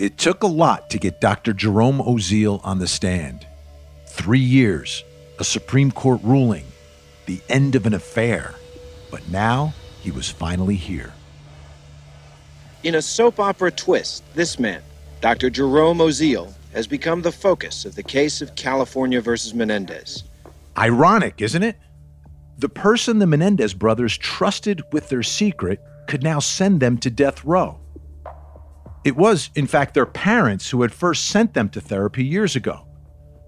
It took a lot to get Dr. Jerome Oziel on the stand. Three years, a Supreme Court ruling, the end of an affair. But now he was finally here. In a soap opera twist, this man, Dr. Jerome Oziel, has become the focus of the case of California versus Menendez. Ironic, isn't it? The person the Menendez brothers trusted with their secret could now send them to death row. It was, in fact, their parents who had first sent them to therapy years ago.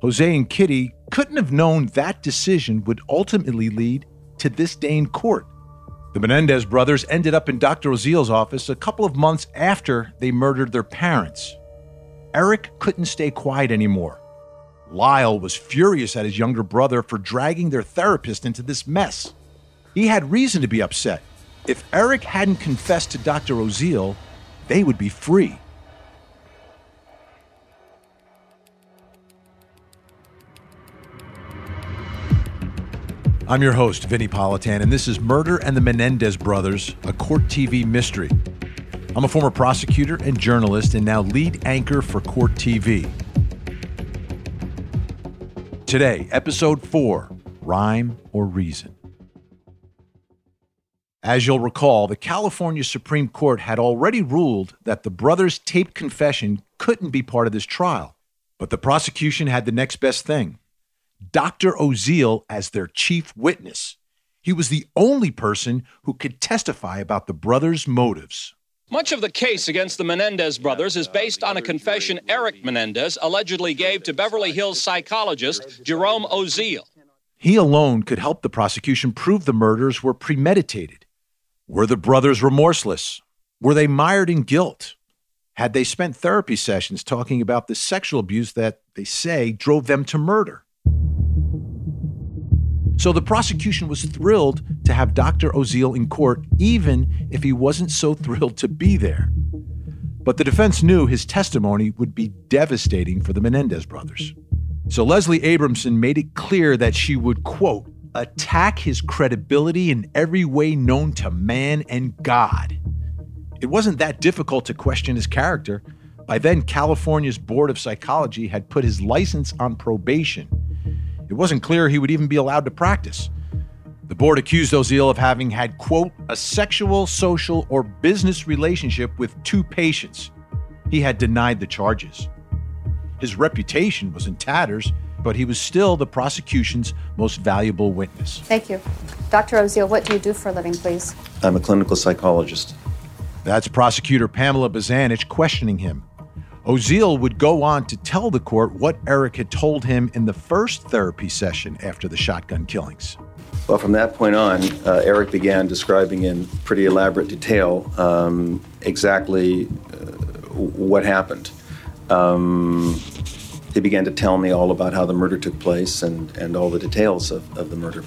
Jose and Kitty couldn't have known that decision would ultimately lead to this day in court. The Menendez brothers ended up in Dr. Oziel's office a couple of months after they murdered their parents. Eric couldn't stay quiet anymore. Lyle was furious at his younger brother for dragging their therapist into this mess. He had reason to be upset. If Eric hadn't confessed to Dr. Oziel, they would be free. I'm your host, Vinnie Politan, and this is Murder and the Menendez Brothers, a court TV mystery. I'm a former prosecutor and journalist and now lead anchor for Court TV. Today, episode 4 Rhyme or Reason. As you'll recall, the California Supreme Court had already ruled that the brothers' taped confession couldn't be part of this trial. But the prosecution had the next best thing Dr. Oziel as their chief witness. He was the only person who could testify about the brothers' motives. Much of the case against the Menendez brothers is based on a confession Eric Menendez allegedly gave to Beverly Hills psychologist Jerome Oziel. He alone could help the prosecution prove the murders were premeditated. Were the brothers remorseless? Were they mired in guilt? Had they spent therapy sessions talking about the sexual abuse that they say drove them to murder? So the prosecution was thrilled to have Dr. Oziel in court, even if he wasn't so thrilled to be there. But the defense knew his testimony would be devastating for the Menendez brothers. So Leslie Abramson made it clear that she would, quote, attack his credibility in every way known to man and God. It wasn't that difficult to question his character. By then, California's Board of Psychology had put his license on probation. It wasn't clear he would even be allowed to practice. The board accused Oziel of having had, quote, a sexual, social, or business relationship with two patients. He had denied the charges. His reputation was in tatters but he was still the prosecution's most valuable witness. Thank you. Dr. Oziel, what do you do for a living, please? I'm a clinical psychologist. That's prosecutor Pamela Bozanich questioning him. Oziel would go on to tell the court what Eric had told him in the first therapy session after the shotgun killings. Well, from that point on, uh, Eric began describing in pretty elaborate detail um, exactly uh, what happened. Um, they began to tell me all about how the murder took place and, and all the details of, of the murder.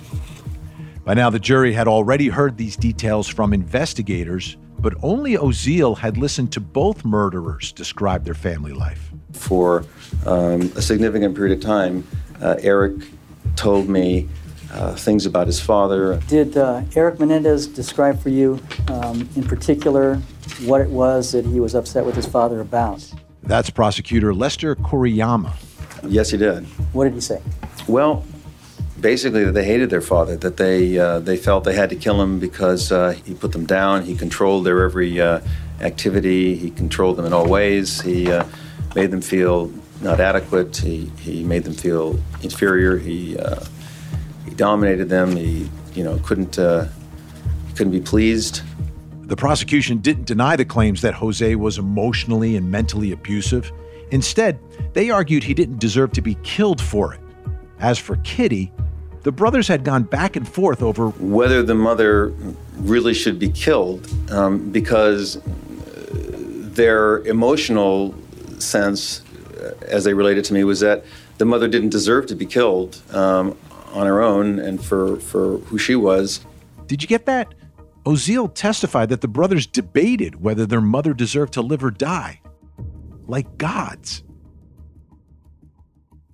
By now, the jury had already heard these details from investigators, but only Oziel had listened to both murderers describe their family life. For um, a significant period of time, uh, Eric told me uh, things about his father. Did uh, Eric Menendez describe for you, um, in particular, what it was that he was upset with his father about? That's prosecutor Lester Kuriyama. Yes, he did. What did he say? Well, basically that they hated their father, that they uh, they felt they had to kill him because uh, he put them down, he controlled their every uh, activity, he controlled them in all ways, he uh, made them feel not adequate, he, he made them feel inferior, he uh, he dominated them, he you know couldn't uh, couldn't be pleased. The prosecution didn't deny the claims that Jose was emotionally and mentally abusive. Instead, they argued he didn't deserve to be killed for it. As for Kitty, the brothers had gone back and forth over whether the mother really should be killed um, because their emotional sense, as they related to me, was that the mother didn't deserve to be killed um, on her own and for, for who she was. Did you get that? Oziel testified that the brothers debated whether their mother deserved to live or die, like gods.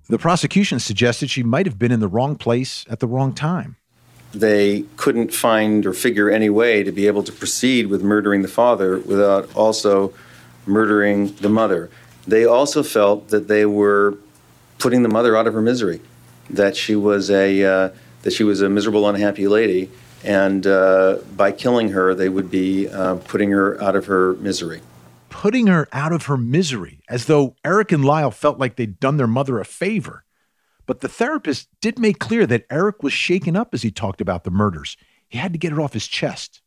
The prosecution suggested she might have been in the wrong place at the wrong time. They couldn't find or figure any way to be able to proceed with murdering the father without also murdering the mother. They also felt that they were putting the mother out of her misery, that she was a uh, that she was a miserable, unhappy lady, and uh, by killing her, they would be uh, putting her out of her misery. Putting her out of her misery, as though Eric and Lyle felt like they'd done their mother a favor. But the therapist did make clear that Eric was shaken up as he talked about the murders. He had to get it off his chest.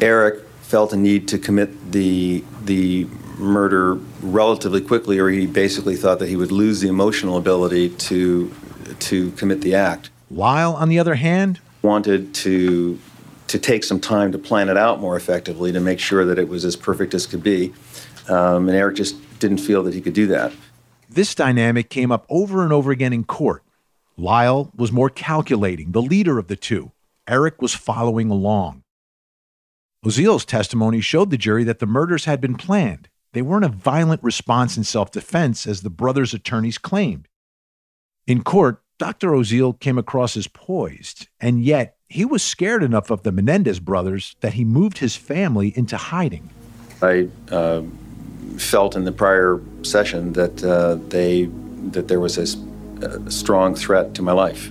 Eric felt a need to commit the the murder relatively quickly, or he basically thought that he would lose the emotional ability to to commit the act. Lyle, on the other hand, wanted to to take some time to plan it out more effectively to make sure that it was as perfect as could be. Um, and Eric just didn't feel that he could do that. This dynamic came up over and over again in court. Lyle was more calculating, the leader of the two. Eric was following along. Oziel's testimony showed the jury that the murders had been planned. They weren't a violent response in self defense, as the brothers' attorneys claimed. In court, Dr. Oziel came across as poised, and yet he was scared enough of the Menendez brothers that he moved his family into hiding. I uh, felt in the prior session that uh, they that there was a, a strong threat to my life.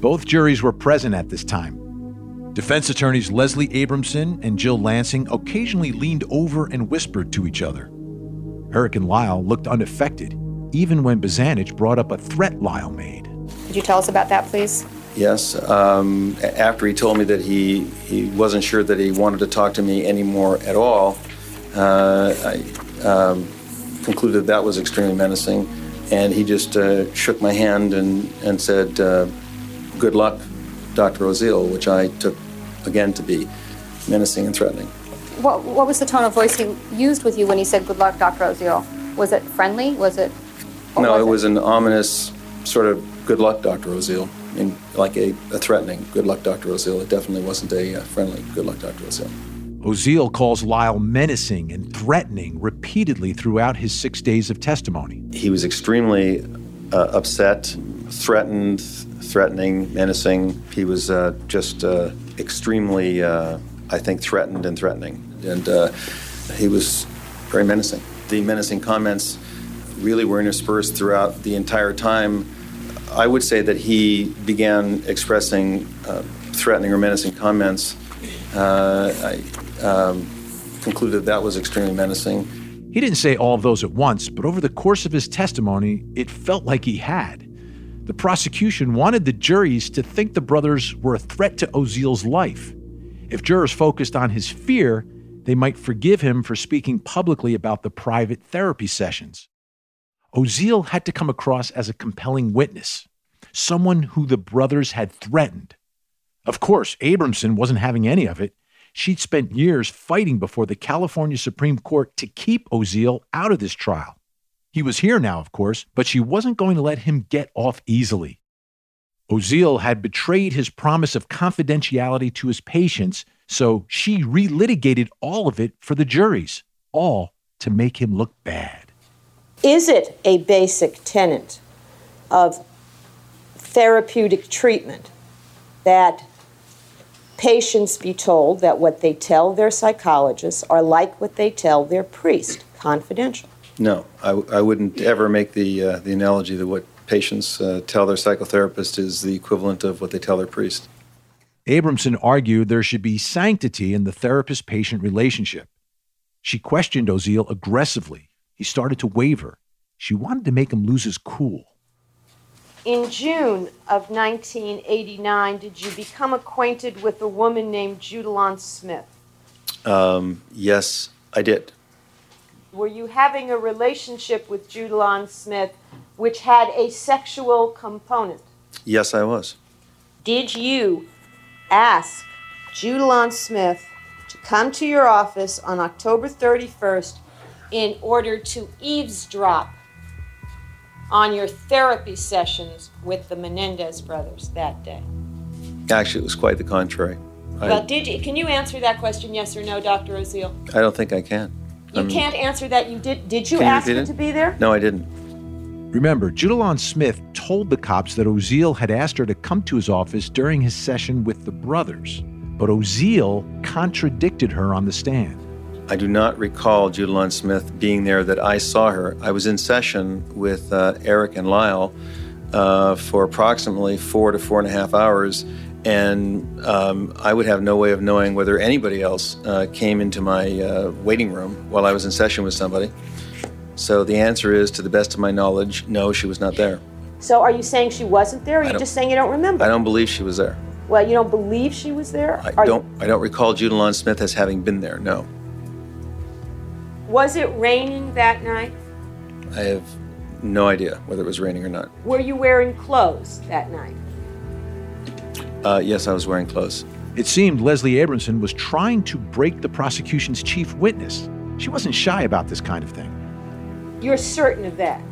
Both juries were present at this time. Defense attorneys Leslie Abramson and Jill Lansing occasionally leaned over and whispered to each other. Eric and Lyle looked unaffected, even when Bozanich brought up a threat Lyle made. Could you tell us about that, please? Yes. Um, after he told me that he, he wasn't sure that he wanted to talk to me anymore at all, uh, I um, concluded that was extremely menacing. And he just uh, shook my hand and, and said, uh, Good luck, Dr. Oziel, which I took again to be menacing and threatening. What, what was the tone of voice he used with you when he said, Good luck, Dr. Oziel? Was it friendly? Was it. No, was it was an ominous sort of good luck, Dr. Oziel. In, like a, a, threatening, good luck, Dr. Oziel. It definitely wasn't a uh, friendly, good luck, Dr. Oziel. Oziel calls Lyle menacing and threatening repeatedly throughout his six days of testimony. He was extremely uh, upset, threatened, threatening, menacing. He was uh, just uh, extremely, uh, I think, threatened and threatening. And uh, he was very menacing. The menacing comments really were interspersed throughout the entire time I would say that he began expressing uh, threatening or menacing comments. Uh, I um, concluded that was extremely menacing. He didn't say all of those at once, but over the course of his testimony, it felt like he had. The prosecution wanted the juries to think the brothers were a threat to Oziel's life. If jurors focused on his fear, they might forgive him for speaking publicly about the private therapy sessions. Oziel had to come across as a compelling witness, someone who the brothers had threatened. Of course, Abramson wasn't having any of it. She'd spent years fighting before the California Supreme Court to keep Oziel out of this trial. He was here now, of course, but she wasn't going to let him get off easily. Oziel had betrayed his promise of confidentiality to his patients, so she relitigated all of it for the juries, all to make him look bad. Is it a basic tenet of therapeutic treatment that patients be told that what they tell their psychologists are like what they tell their priest, confidential? No, I, I wouldn't ever make the, uh, the analogy that what patients uh, tell their psychotherapist is the equivalent of what they tell their priest. Abramson argued there should be sanctity in the therapist patient relationship. She questioned Oziel aggressively he started to waver. She wanted to make him lose his cool. In June of 1989, did you become acquainted with a woman named Judalon Smyth? Um, yes, I did. Were you having a relationship with Judalon Smyth which had a sexual component? Yes, I was. Did you ask Judalon Smyth to come to your office on October 31st in order to eavesdrop on your therapy sessions with the Menendez brothers that day? Actually, it was quite the contrary. Well, I, did you? Can you answer that question, yes or no, Dr. Oziel? I don't think I can. You can't answer that. You did. Did you ask her to be there? No, I didn't. Remember, Judalon Smyth told the cops that Oziel had asked her to come to his office during his session with the brothers, but Oziel contradicted her on the stand. I do not recall Judalon Smyth being there that I saw her. I was in session with uh, Eric and Lyle uh, for approximately four to four and a half hours, and um, I would have no way of knowing whether anybody else uh, came into my uh, waiting room while I was in session with somebody. So the answer is, to the best of my knowledge, no, she was not there. So are you saying she wasn't there, or are you just saying you don't remember? I don't believe she was there. Well, you don't believe she was there? I Are- don't. I don't recall Judalon Smyth as having been there. No, Was it raining that night? I have no idea whether it was raining or not. Were you wearing clothes that night? Uh, yes, I was wearing clothes. It seemed Leslie Abramson was trying to break the prosecution's chief witness. She wasn't shy about this kind of thing. You're certain of that.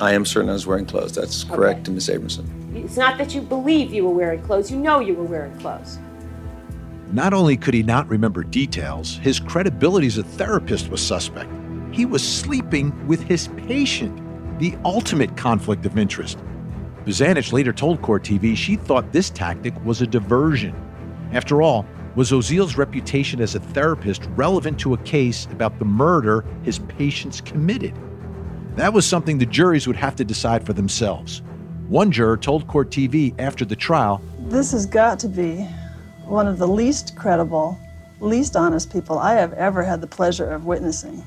I am certain I was wearing clothes. That's correct, Miss Abramson. It's not that you believe you were wearing clothes, you know you were wearing clothes. Not only could he not remember details, his credibility as a therapist was suspect. He was sleeping with his patient, the ultimate conflict of interest. Bozanich later told Court TV she thought this tactic was a diversion. After all, was Oziel's reputation as a therapist relevant to a case about the murder his patients committed? That was something the juries would have to decide for themselves. One juror told Court TV after the trial This has got to be one of the least credible, least honest people I have ever had the pleasure of witnessing.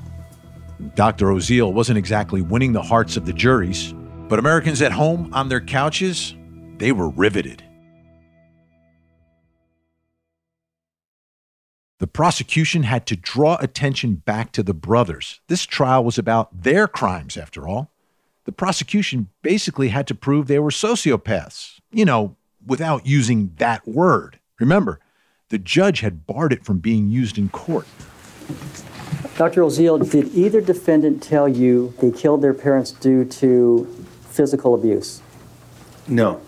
Dr. Oziel wasn't exactly winning the hearts of the juries, but Americans at home on their couches, they were riveted. The prosecution had to draw attention back to the brothers. This trial was about their crimes, after all. The prosecution basically had to prove they were sociopaths, you know, without using that word. Remember, the judge had barred it from being used in court. Dr. Oziel, did either defendant tell you they killed their parents due to physical abuse? No,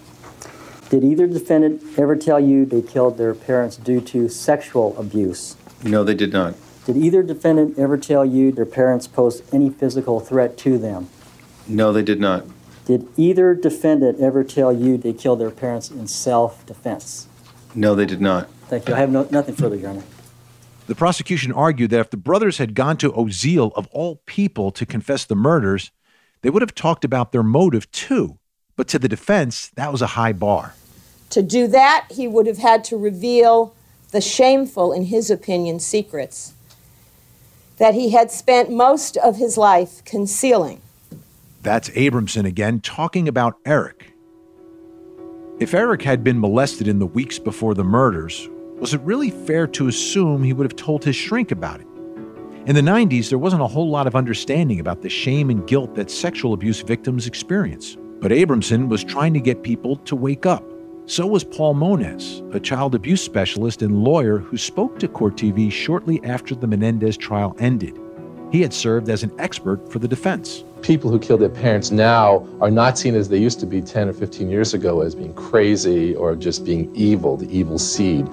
Did either defendant ever tell you they killed their parents due to sexual abuse? no, they did not. Did either defendant ever tell you their parents posed any physical threat to them? No, they did not. Did either defendant ever tell you they killed their parents in self defense? No, they did not. Thank you. I have no, nothing further, Your Honor. The prosecution argued that if the brothers had gone to Oziel, of all people, to confess the murders, they would have talked about their motive too. But to the defense, that was a high bar. To do that, he would have had to reveal the shameful, in his opinion, secrets that he had spent most of his life concealing. That's Abramson again talking about Eric. If Eric had been molested in the weeks before the murders, was it really fair to assume he would have told his shrink about it? In the 90s, there wasn't a whole lot of understanding about the shame and guilt that sexual abuse victims experience. But Abramson was trying to get people to wake up. So was Paul Mones, a child abuse specialist and lawyer who spoke to Court TV shortly after the Menendez trial ended. He had served as an expert for the defense. people who kill their parents now are not seen as they used to be 10 or 15 years ago as being crazy or just being evil, the evil seed.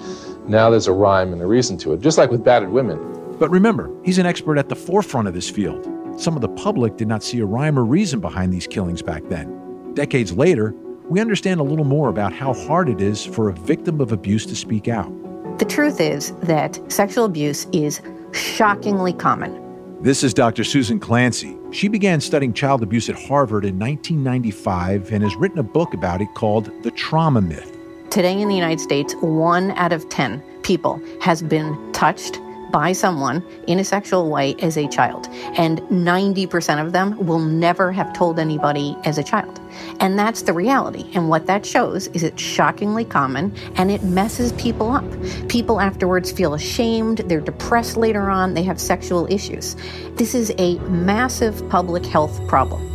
Now there's a rhyme and a reason to it, just like with battered women. But remember, he's an expert at the forefront of this field. Some of the public did not see a rhyme or reason behind these killings back then. Decades later, we understand a little more about how hard it is for a victim of abuse to speak out. The truth is that sexual abuse is shockingly common. This is Dr. Susan Clancy. She began studying child abuse at Harvard in 1995 and has written a book about it called The Trauma Myth. Today in the United States, one out of 10 people has been touched by someone in a sexual way as a child. And 90% of them will never have told anybody as a child. And that's the reality. And what that shows is it's shockingly common and it messes people up. People afterwards feel ashamed, they're depressed later on, they have sexual issues. This is a massive public health problem.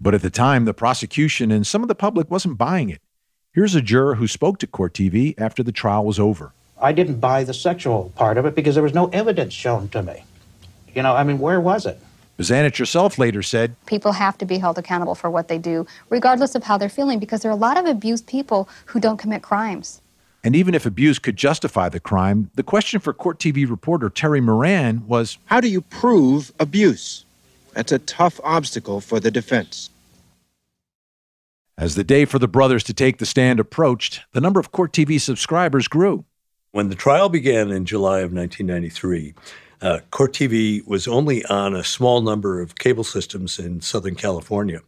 But at the time, the prosecution and some of the public wasn't buying it. Here's a juror who spoke to Court TV after the trial was over. I didn't buy the sexual part of it because there was no evidence shown to me. You know, I mean, where was it? Bozanich herself later said, People have to be held accountable for what they do, regardless of how they're feeling, because there are a lot of abused people who don't commit crimes. and even if abuse could justify the crime, the question for Court TV reporter Terry Moran was How do you prove abuse? That's a tough obstacle for the defense. As the day for the brothers to take the stand approached, the number of Court TV subscribers grew. When the trial began in July of 1993, uh, Court TV was only on a small number of cable systems in Southern California.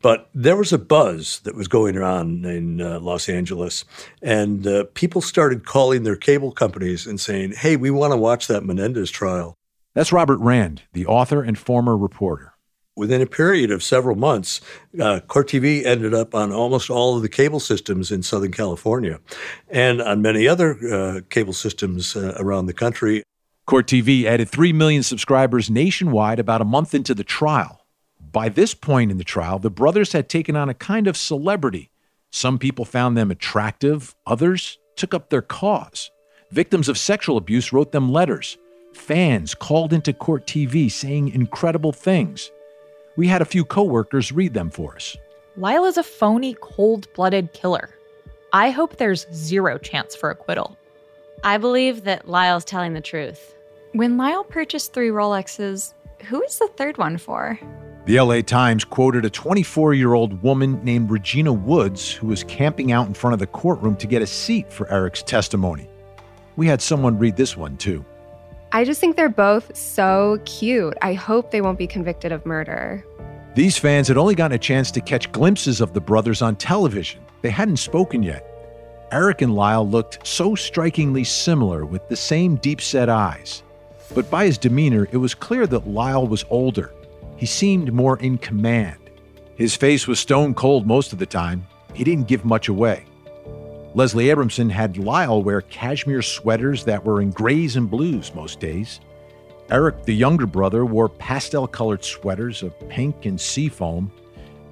But there was a buzz that was going on in uh, Los Angeles, and uh, people started calling their cable companies and saying, hey, we want to watch that Menendez trial. That's Robert Rand, the author and former reporter. Within a period of several months, uh, Court TV ended up on almost all of the cable systems in Southern California and on many other uh, cable systems uh, around the country. Court TV added 3 million subscribers nationwide about a month into the trial. By this point in the trial, the brothers had taken on a kind of celebrity. Some people found them attractive, others took up their cause. Victims of sexual abuse wrote them letters. Fans called into Court TV saying incredible things. We had a few coworkers read them for us. Lyle is a phony, cold blooded killer. I hope there's zero chance for acquittal. I believe that Lyle's telling the truth. When Lyle purchased three Rolexes, who is the third one for? The LA Times quoted a 24 year old woman named Regina Woods who was camping out in front of the courtroom to get a seat for Eric's testimony. We had someone read this one too. I just think they're both so cute. I hope they won't be convicted of murder. These fans had only gotten a chance to catch glimpses of the brothers on television. They hadn't spoken yet. Eric and Lyle looked so strikingly similar with the same deep set eyes. But by his demeanor, it was clear that Lyle was older. He seemed more in command. His face was stone cold most of the time. He didn't give much away. Leslie Abramson had Lyle wear cashmere sweaters that were in grays and blues most days. Eric, the younger brother, wore pastel colored sweaters of pink and seafoam.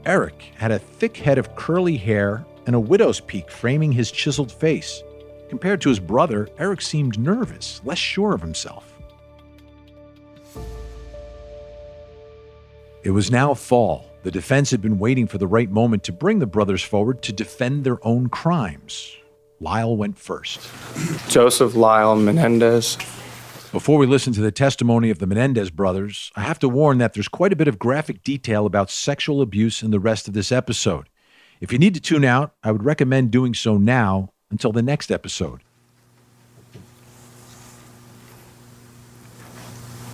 Eric had a thick head of curly hair and a widow's peak framing his chiseled face. Compared to his brother, Eric seemed nervous, less sure of himself. It was now fall. The defense had been waiting for the right moment to bring the brothers forward to defend their own crimes. Lyle went first. Joseph Lyle Menendez. Before we listen to the testimony of the Menendez brothers, I have to warn that there's quite a bit of graphic detail about sexual abuse in the rest of this episode. If you need to tune out, I would recommend doing so now until the next episode.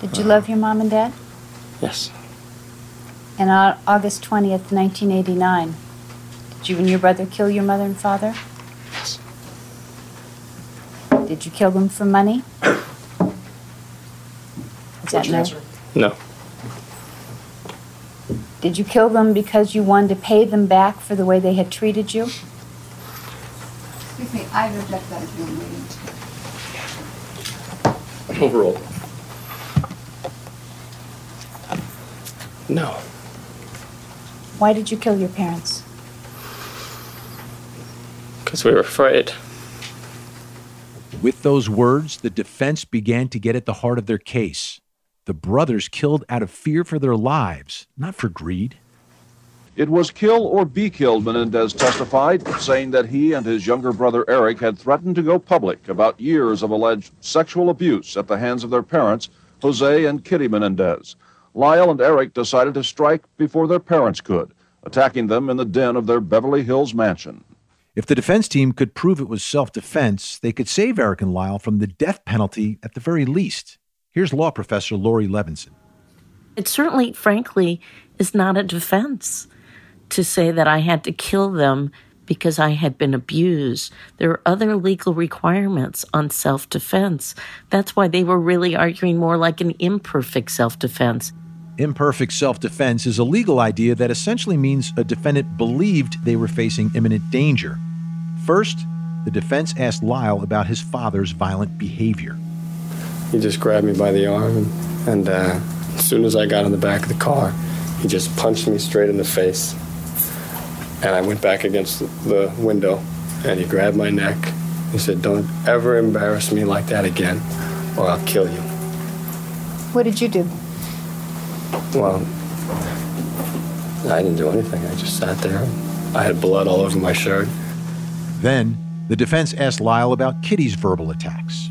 Did you love your mom and dad? Yes. And on August 20th, 1989, did you and your brother kill your mother and father? Yes. Did you kill them for money? Is that no? No. Did you kill them because you wanted to pay them back for the way they had treated you? Excuse me, I reject that as being leading. Overall. No. Why did you kill your parents? Because we were afraid. With those words, the defense began to get at the heart of their case. The brothers killed out of fear for their lives, not for greed. It was kill or be killed, Menendez testified, saying that he and his younger brother Eric had threatened to go public about years of alleged sexual abuse at the hands of their parents, Jose and Kitty Menendez. Lyle and Eric decided to strike before their parents could, attacking them in the den of their Beverly Hills mansion. If the defense team could prove it was self defense, they could save Eric and Lyle from the death penalty at the very least. Here's law professor Laurie Levenson. It certainly, frankly, is not a defense to say that I had to kill them because I had been abused. There are other legal requirements on self defense. That's why they were really arguing more like an imperfect self defense. Imperfect self defense is a legal idea that essentially means a defendant believed they were facing imminent danger. First, the defense asked Lyle about his father's violent behavior. He just grabbed me by the arm, and, uh, as soon as I got in the back of the car, he just punched me straight in the face. And I went back against the window, and he grabbed my neck. He said, Don't ever embarrass me like that again, or I'll kill you. What did you do? Well, I didn't do anything. I just sat there. I had blood all over my shirt. Then, the defense asked Lyle about Kitty's verbal attacks.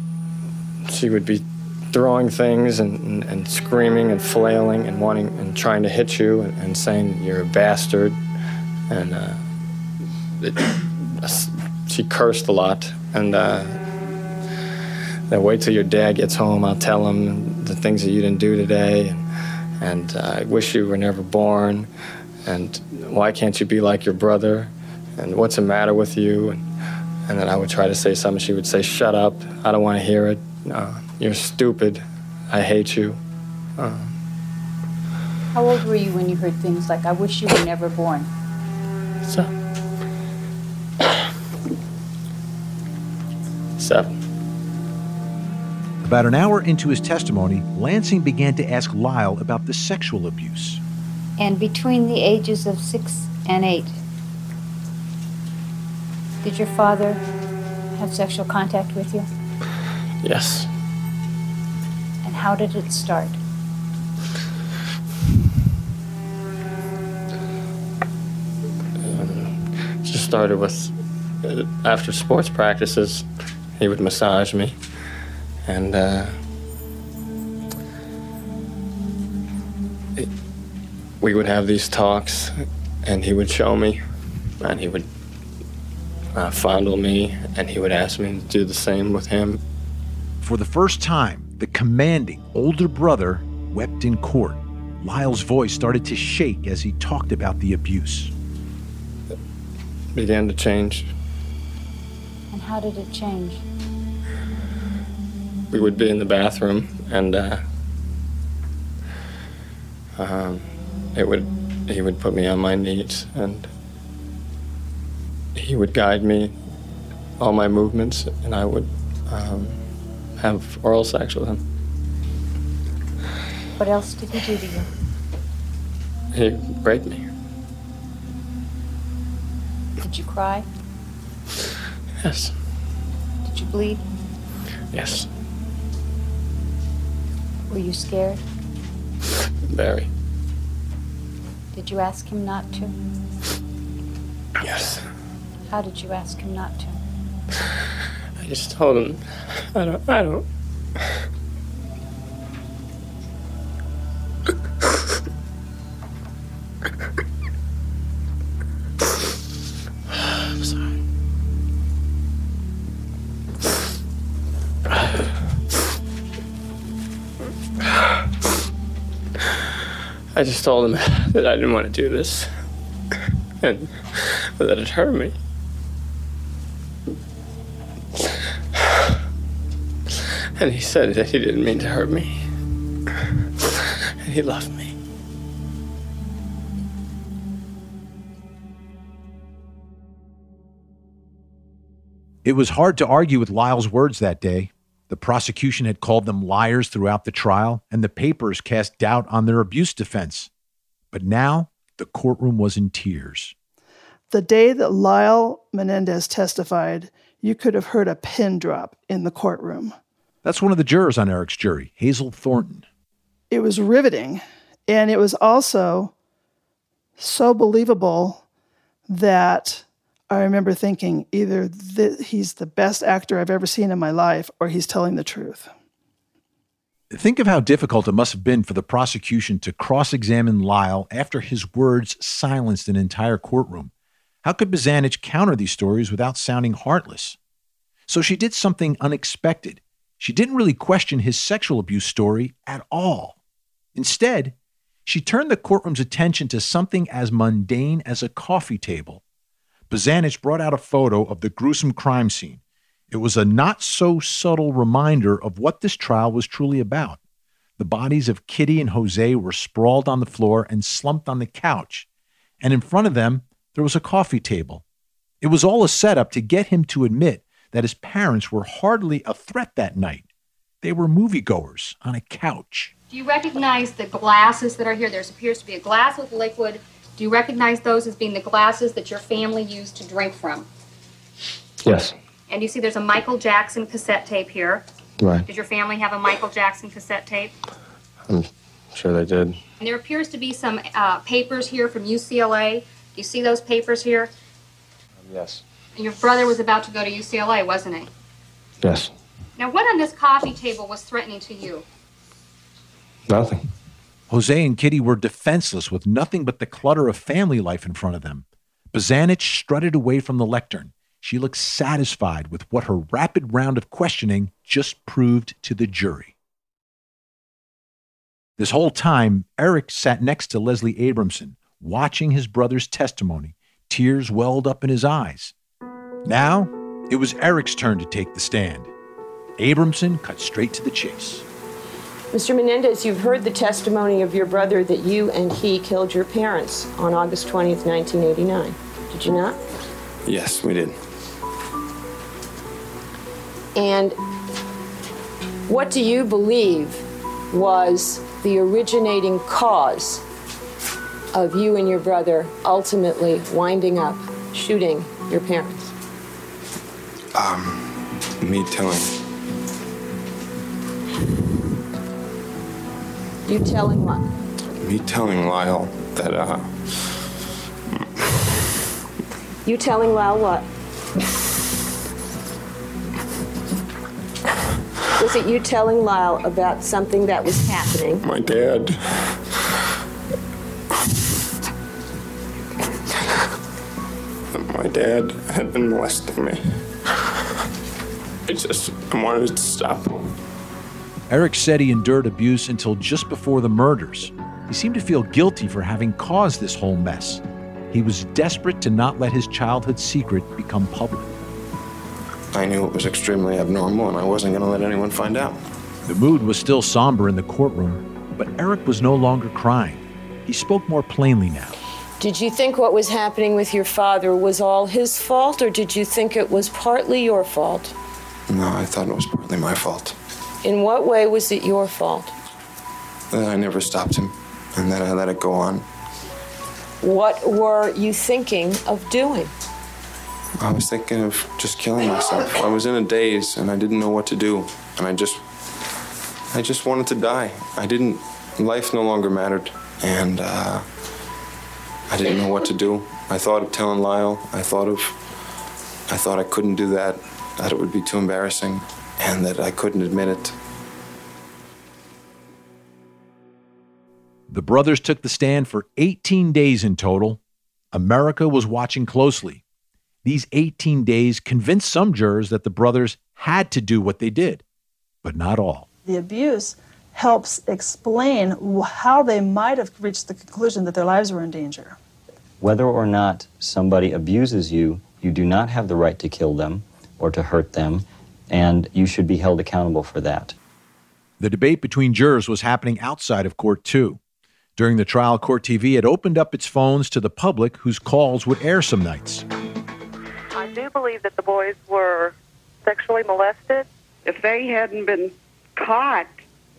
She would be throwing things and, and, and screaming and flailing and wanting and trying to hit you and, and saying you're a bastard. And uh, it, she cursed a lot. And uh, that wait till your dad gets home. I'll tell him the things that you didn't do today, and, and uh, I wish you were never born, and why can't you be like your brother, and what's the matter with you, and, and then I would try to say something. She would say, "Shut up! I don't want to hear it. Uh, you're stupid. I hate you." Uh, How old were you when you heard things like, I wish you were never born? so. Seven. About an hour into his testimony, Lansing began to ask Lyle about the sexual abuse. And between the ages of six and eight, did your father have sexual contact with you? Yes. And how did it start? It just started with uh, after sports practices, he would massage me, and uh, it- we would have these talks, and he would show me, and he would uh, fondle me, and he would ask me to do the same with him. For the first time, the commanding older brother wept in court. Lyle's voice started to shake as he talked about the abuse. It Began to change. And how did it change? we would be in the bathroom and uh, um, it would he would put me on my knees and he would guide me all my movements and I would um, have oral sex with him. What else did he do to you? He'd rape me. Did you cry? Yes. Did you bleed? Yes. Were you scared? Very. Did you ask him not to? Yes. How did you ask him not to? Just told him I don't I don't I'm sorry. I just told him that I didn't want to do this and that it hurt me. And he said that he didn't mean to hurt me. And he loved me. It was hard to argue with Lyle's words that day. The prosecution had called them liars throughout the trial, and the papers cast doubt on their abuse defense. But now the courtroom was in tears. The day that Lyle Menendez testified, you could have heard a pin drop in the courtroom. That's one of the jurors on Eric's jury, Hazel Thornton. It was riveting. And it was also so believable that I remember thinking either th- he's the best actor I've ever seen in my life or he's telling the truth. Think of how difficult it must have been for the prosecution to cross examine Lyle after his words silenced an entire courtroom. How could Bozanich counter these stories without sounding heartless? So she did something unexpected. She didn't really question his sexual abuse story at all. Instead, she turned the courtroom's attention to something as mundane as a coffee table. Bozanich brought out a photo of the gruesome crime scene. It was a not so subtle reminder of what this trial was truly about. The bodies of Kitty and Jose were sprawled on the floor and slumped on the couch, and in front of them, there was a coffee table. It was all a setup to get him to admit that his parents were hardly a threat that night. They were moviegoers on a couch. Do you recognize the glasses that are here? There appears to be a glass with liquid. Do you recognize those as being the glasses that your family used to drink from? Yes. And you see there's a Michael Jackson cassette tape here. Right. Did your family have a Michael Jackson cassette tape? I'm sure they did. And there appears to be some uh, papers here from UCLA. Do you see those papers here? Yes. And your brother was about to go to UCLA, wasn't he? Yes. Now, what on this coffee table was threatening to you? Nothing. Jose and Kitty were defenseless with nothing but the clutter of family life in front of them. Bozanich strutted away from the lectern. she looked satisfied with what her rapid round of questioning just proved to the jury. This whole time, Eric sat next to Leslie Abramson, watching his brother's testimony. Tears welled up in his eyes. Now, it was Eric's turn to take the stand. Abramson cut straight to the chase. Mr. Menendez, you've heard the testimony of your brother that you and he killed your parents on August 20th, 1989. Did you not? Yes, we did. And what do you believe was the originating cause of you and your brother ultimately winding up shooting your parents? Um, me telling. You telling what? Me telling Lyle that, uh, You telling Lyle what? Was it you telling Lyle about something that was happening? my dad. My dad had been molesting me. I just I wanted to stop. Eric said he endured abuse until just before the murders. He seemed to feel guilty for having caused this whole mess. He was desperate to not let his childhood secret become public. I knew it was extremely abnormal and I wasn't going to let anyone find out. The mood was still somber in the courtroom, but Eric was no longer crying. He spoke more plainly now. Did you think what was happening with your father was all his fault, or did you think it was partly your fault? No, I thought it was partly my fault. In what way was it your fault? That I never stopped him and that I let it go on. What were you thinking of doing? I was thinking of just killing myself. I was in a daze and I didn't know what to do. And I just, I just wanted to die. I didn't, life no longer mattered. And uh, I didn't know what to do. I thought of telling Lyle. I thought of, I thought I couldn't do that, that it would be too embarrassing, and that I couldn't admit it. The brothers took the stand for 18 days in total. America was watching closely. These 18 days convinced some jurors that the brothers had to do what they did, but not all. The abuse helps explain how they might have reached the conclusion that their lives were in danger. Whether or not somebody abuses you, you do not have the right to kill them or to hurt them, and you should be held accountable for that. The debate between jurors was happening outside of court, too. During the trial, Court TV had opened up its phones to the public whose calls would air some nights. I do believe that the boys were sexually molested. If they hadn't been caught,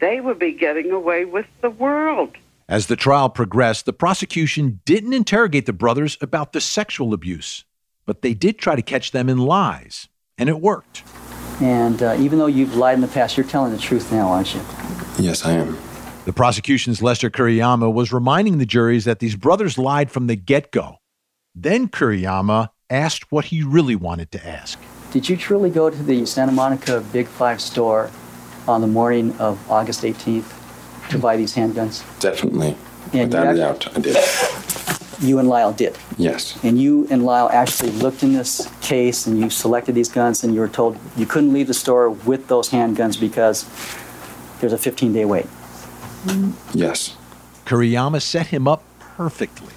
they would be getting away with the world. As the trial progressed, the prosecution didn't interrogate the brothers about the sexual abuse, but they did try to catch them in lies, and it worked. And uh, even though you've lied in the past, you're telling the truth now, aren't you? Yes, I am. The prosecution's Lester Kuriyama was reminding the juries that these brothers lied from the get go. Then Kuriyama asked what he really wanted to ask. Did you truly go to the Santa Monica Big Five store on the morning of August 18th to buy these handguns? Definitely. And Without a doubt, I did. You and Lyle did. Yes. And you and Lyle actually looked in this case and you selected these guns and you were told you couldn't leave the store with those handguns because there's a 15 day wait. Yes. Kuriyama set him up perfectly.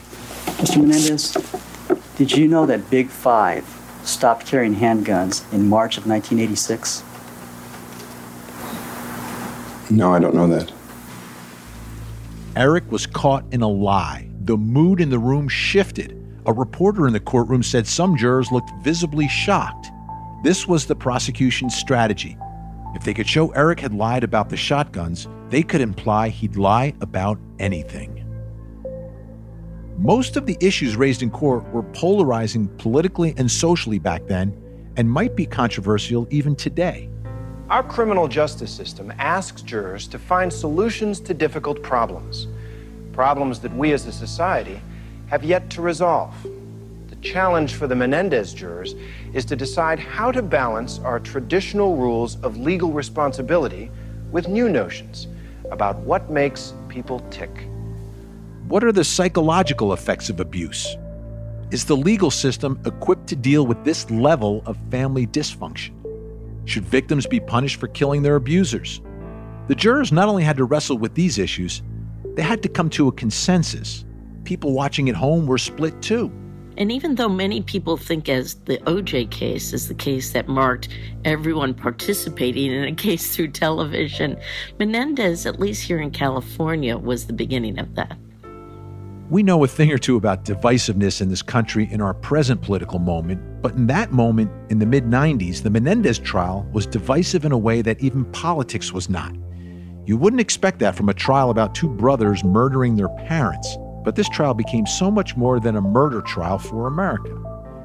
Mr. Menendez, did you know that Big Five stopped carrying handguns in March of 1986? No, I don't know that. Eric was caught in a lie. The mood in the room shifted. A reporter in the courtroom said some jurors looked visibly shocked. This was the prosecution's strategy. If they could show Eric had lied about the shotguns, they could imply he'd lie about anything. Most of the issues raised in court were polarizing politically and socially back then and might be controversial even today. Our criminal justice system asks jurors to find solutions to difficult problems, problems that we as a society have yet to resolve. The challenge for the Menendez jurors is to decide how to balance our traditional rules of legal responsibility with new notions about what makes people tick. What are the psychological effects of abuse? Is the legal system equipped to deal with this level of family dysfunction? Should victims be punished for killing their abusers? The jurors not only had to wrestle with these issues, they had to come to a consensus. People watching at home were split too. And even though many people think as the OJ case is the case that marked everyone participating in a case through television, Menendez, at least here in California, was the beginning of that. We know a thing or two about divisiveness in this country in our present political moment, but in that moment, in the mid 90s, the Menendez trial was divisive in a way that even politics was not. You wouldn't expect that from a trial about two brothers murdering their parents. But this trial became so much more than a murder trial for America.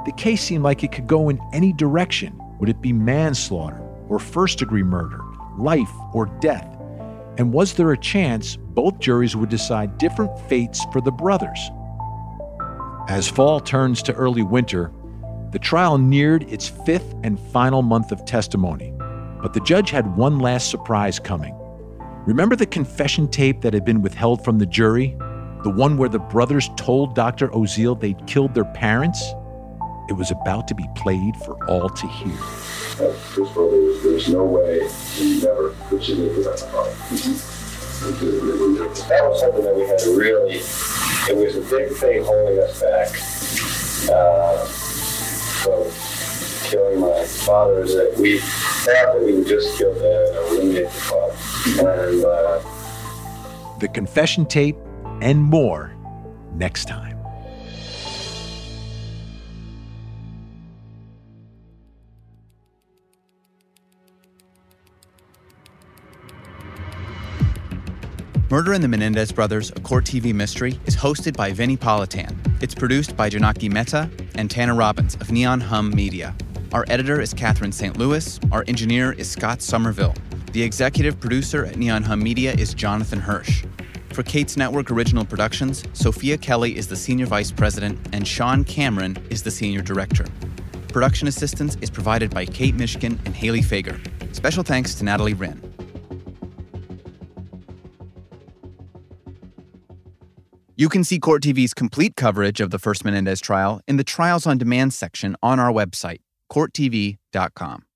The case seemed like it could go in any direction. Would it be manslaughter or first degree murder, life or death? And was there a chance both juries would decide different fates for the brothers? As fall turns to early winter, the trial neared its fifth and final month of testimony. But the judge had one last surprise coming. Remember the confession tape that had been withheld from the jury? the one where the brothers told Dr. Oziel they'd killed their parents, it was about to be played for all to hear. Uh, first of all, there was, no way we never could submit to that fight. That was something that we had to really, it was a big thing holding us back uh, from killing my father, is that we thought that we would just kill dad and eliminate the father. And, uh, the confession tape and more next time. Murder in the Menendez Brothers, a Court TV mystery, is hosted by Vinnie Politan. It's produced by Janaki Mehta and Tanner Robbins of Neon Hum Media. Our editor is Catherine St. Louis. Our engineer is Scott Somerville. The executive producer at Neon Hum Media is Jonathan Hirsch. For Katz Network Original Productions, Sophia Kelly is the Senior Vice President and Sean Cameron is the Senior Director. Production assistance is provided by Kate Mishkin and Haley Fager. Special thanks to Natalie Wren. You can see Court TV's complete coverage of the first Menendez trial in the Trials on Demand section on our website, courttv.com.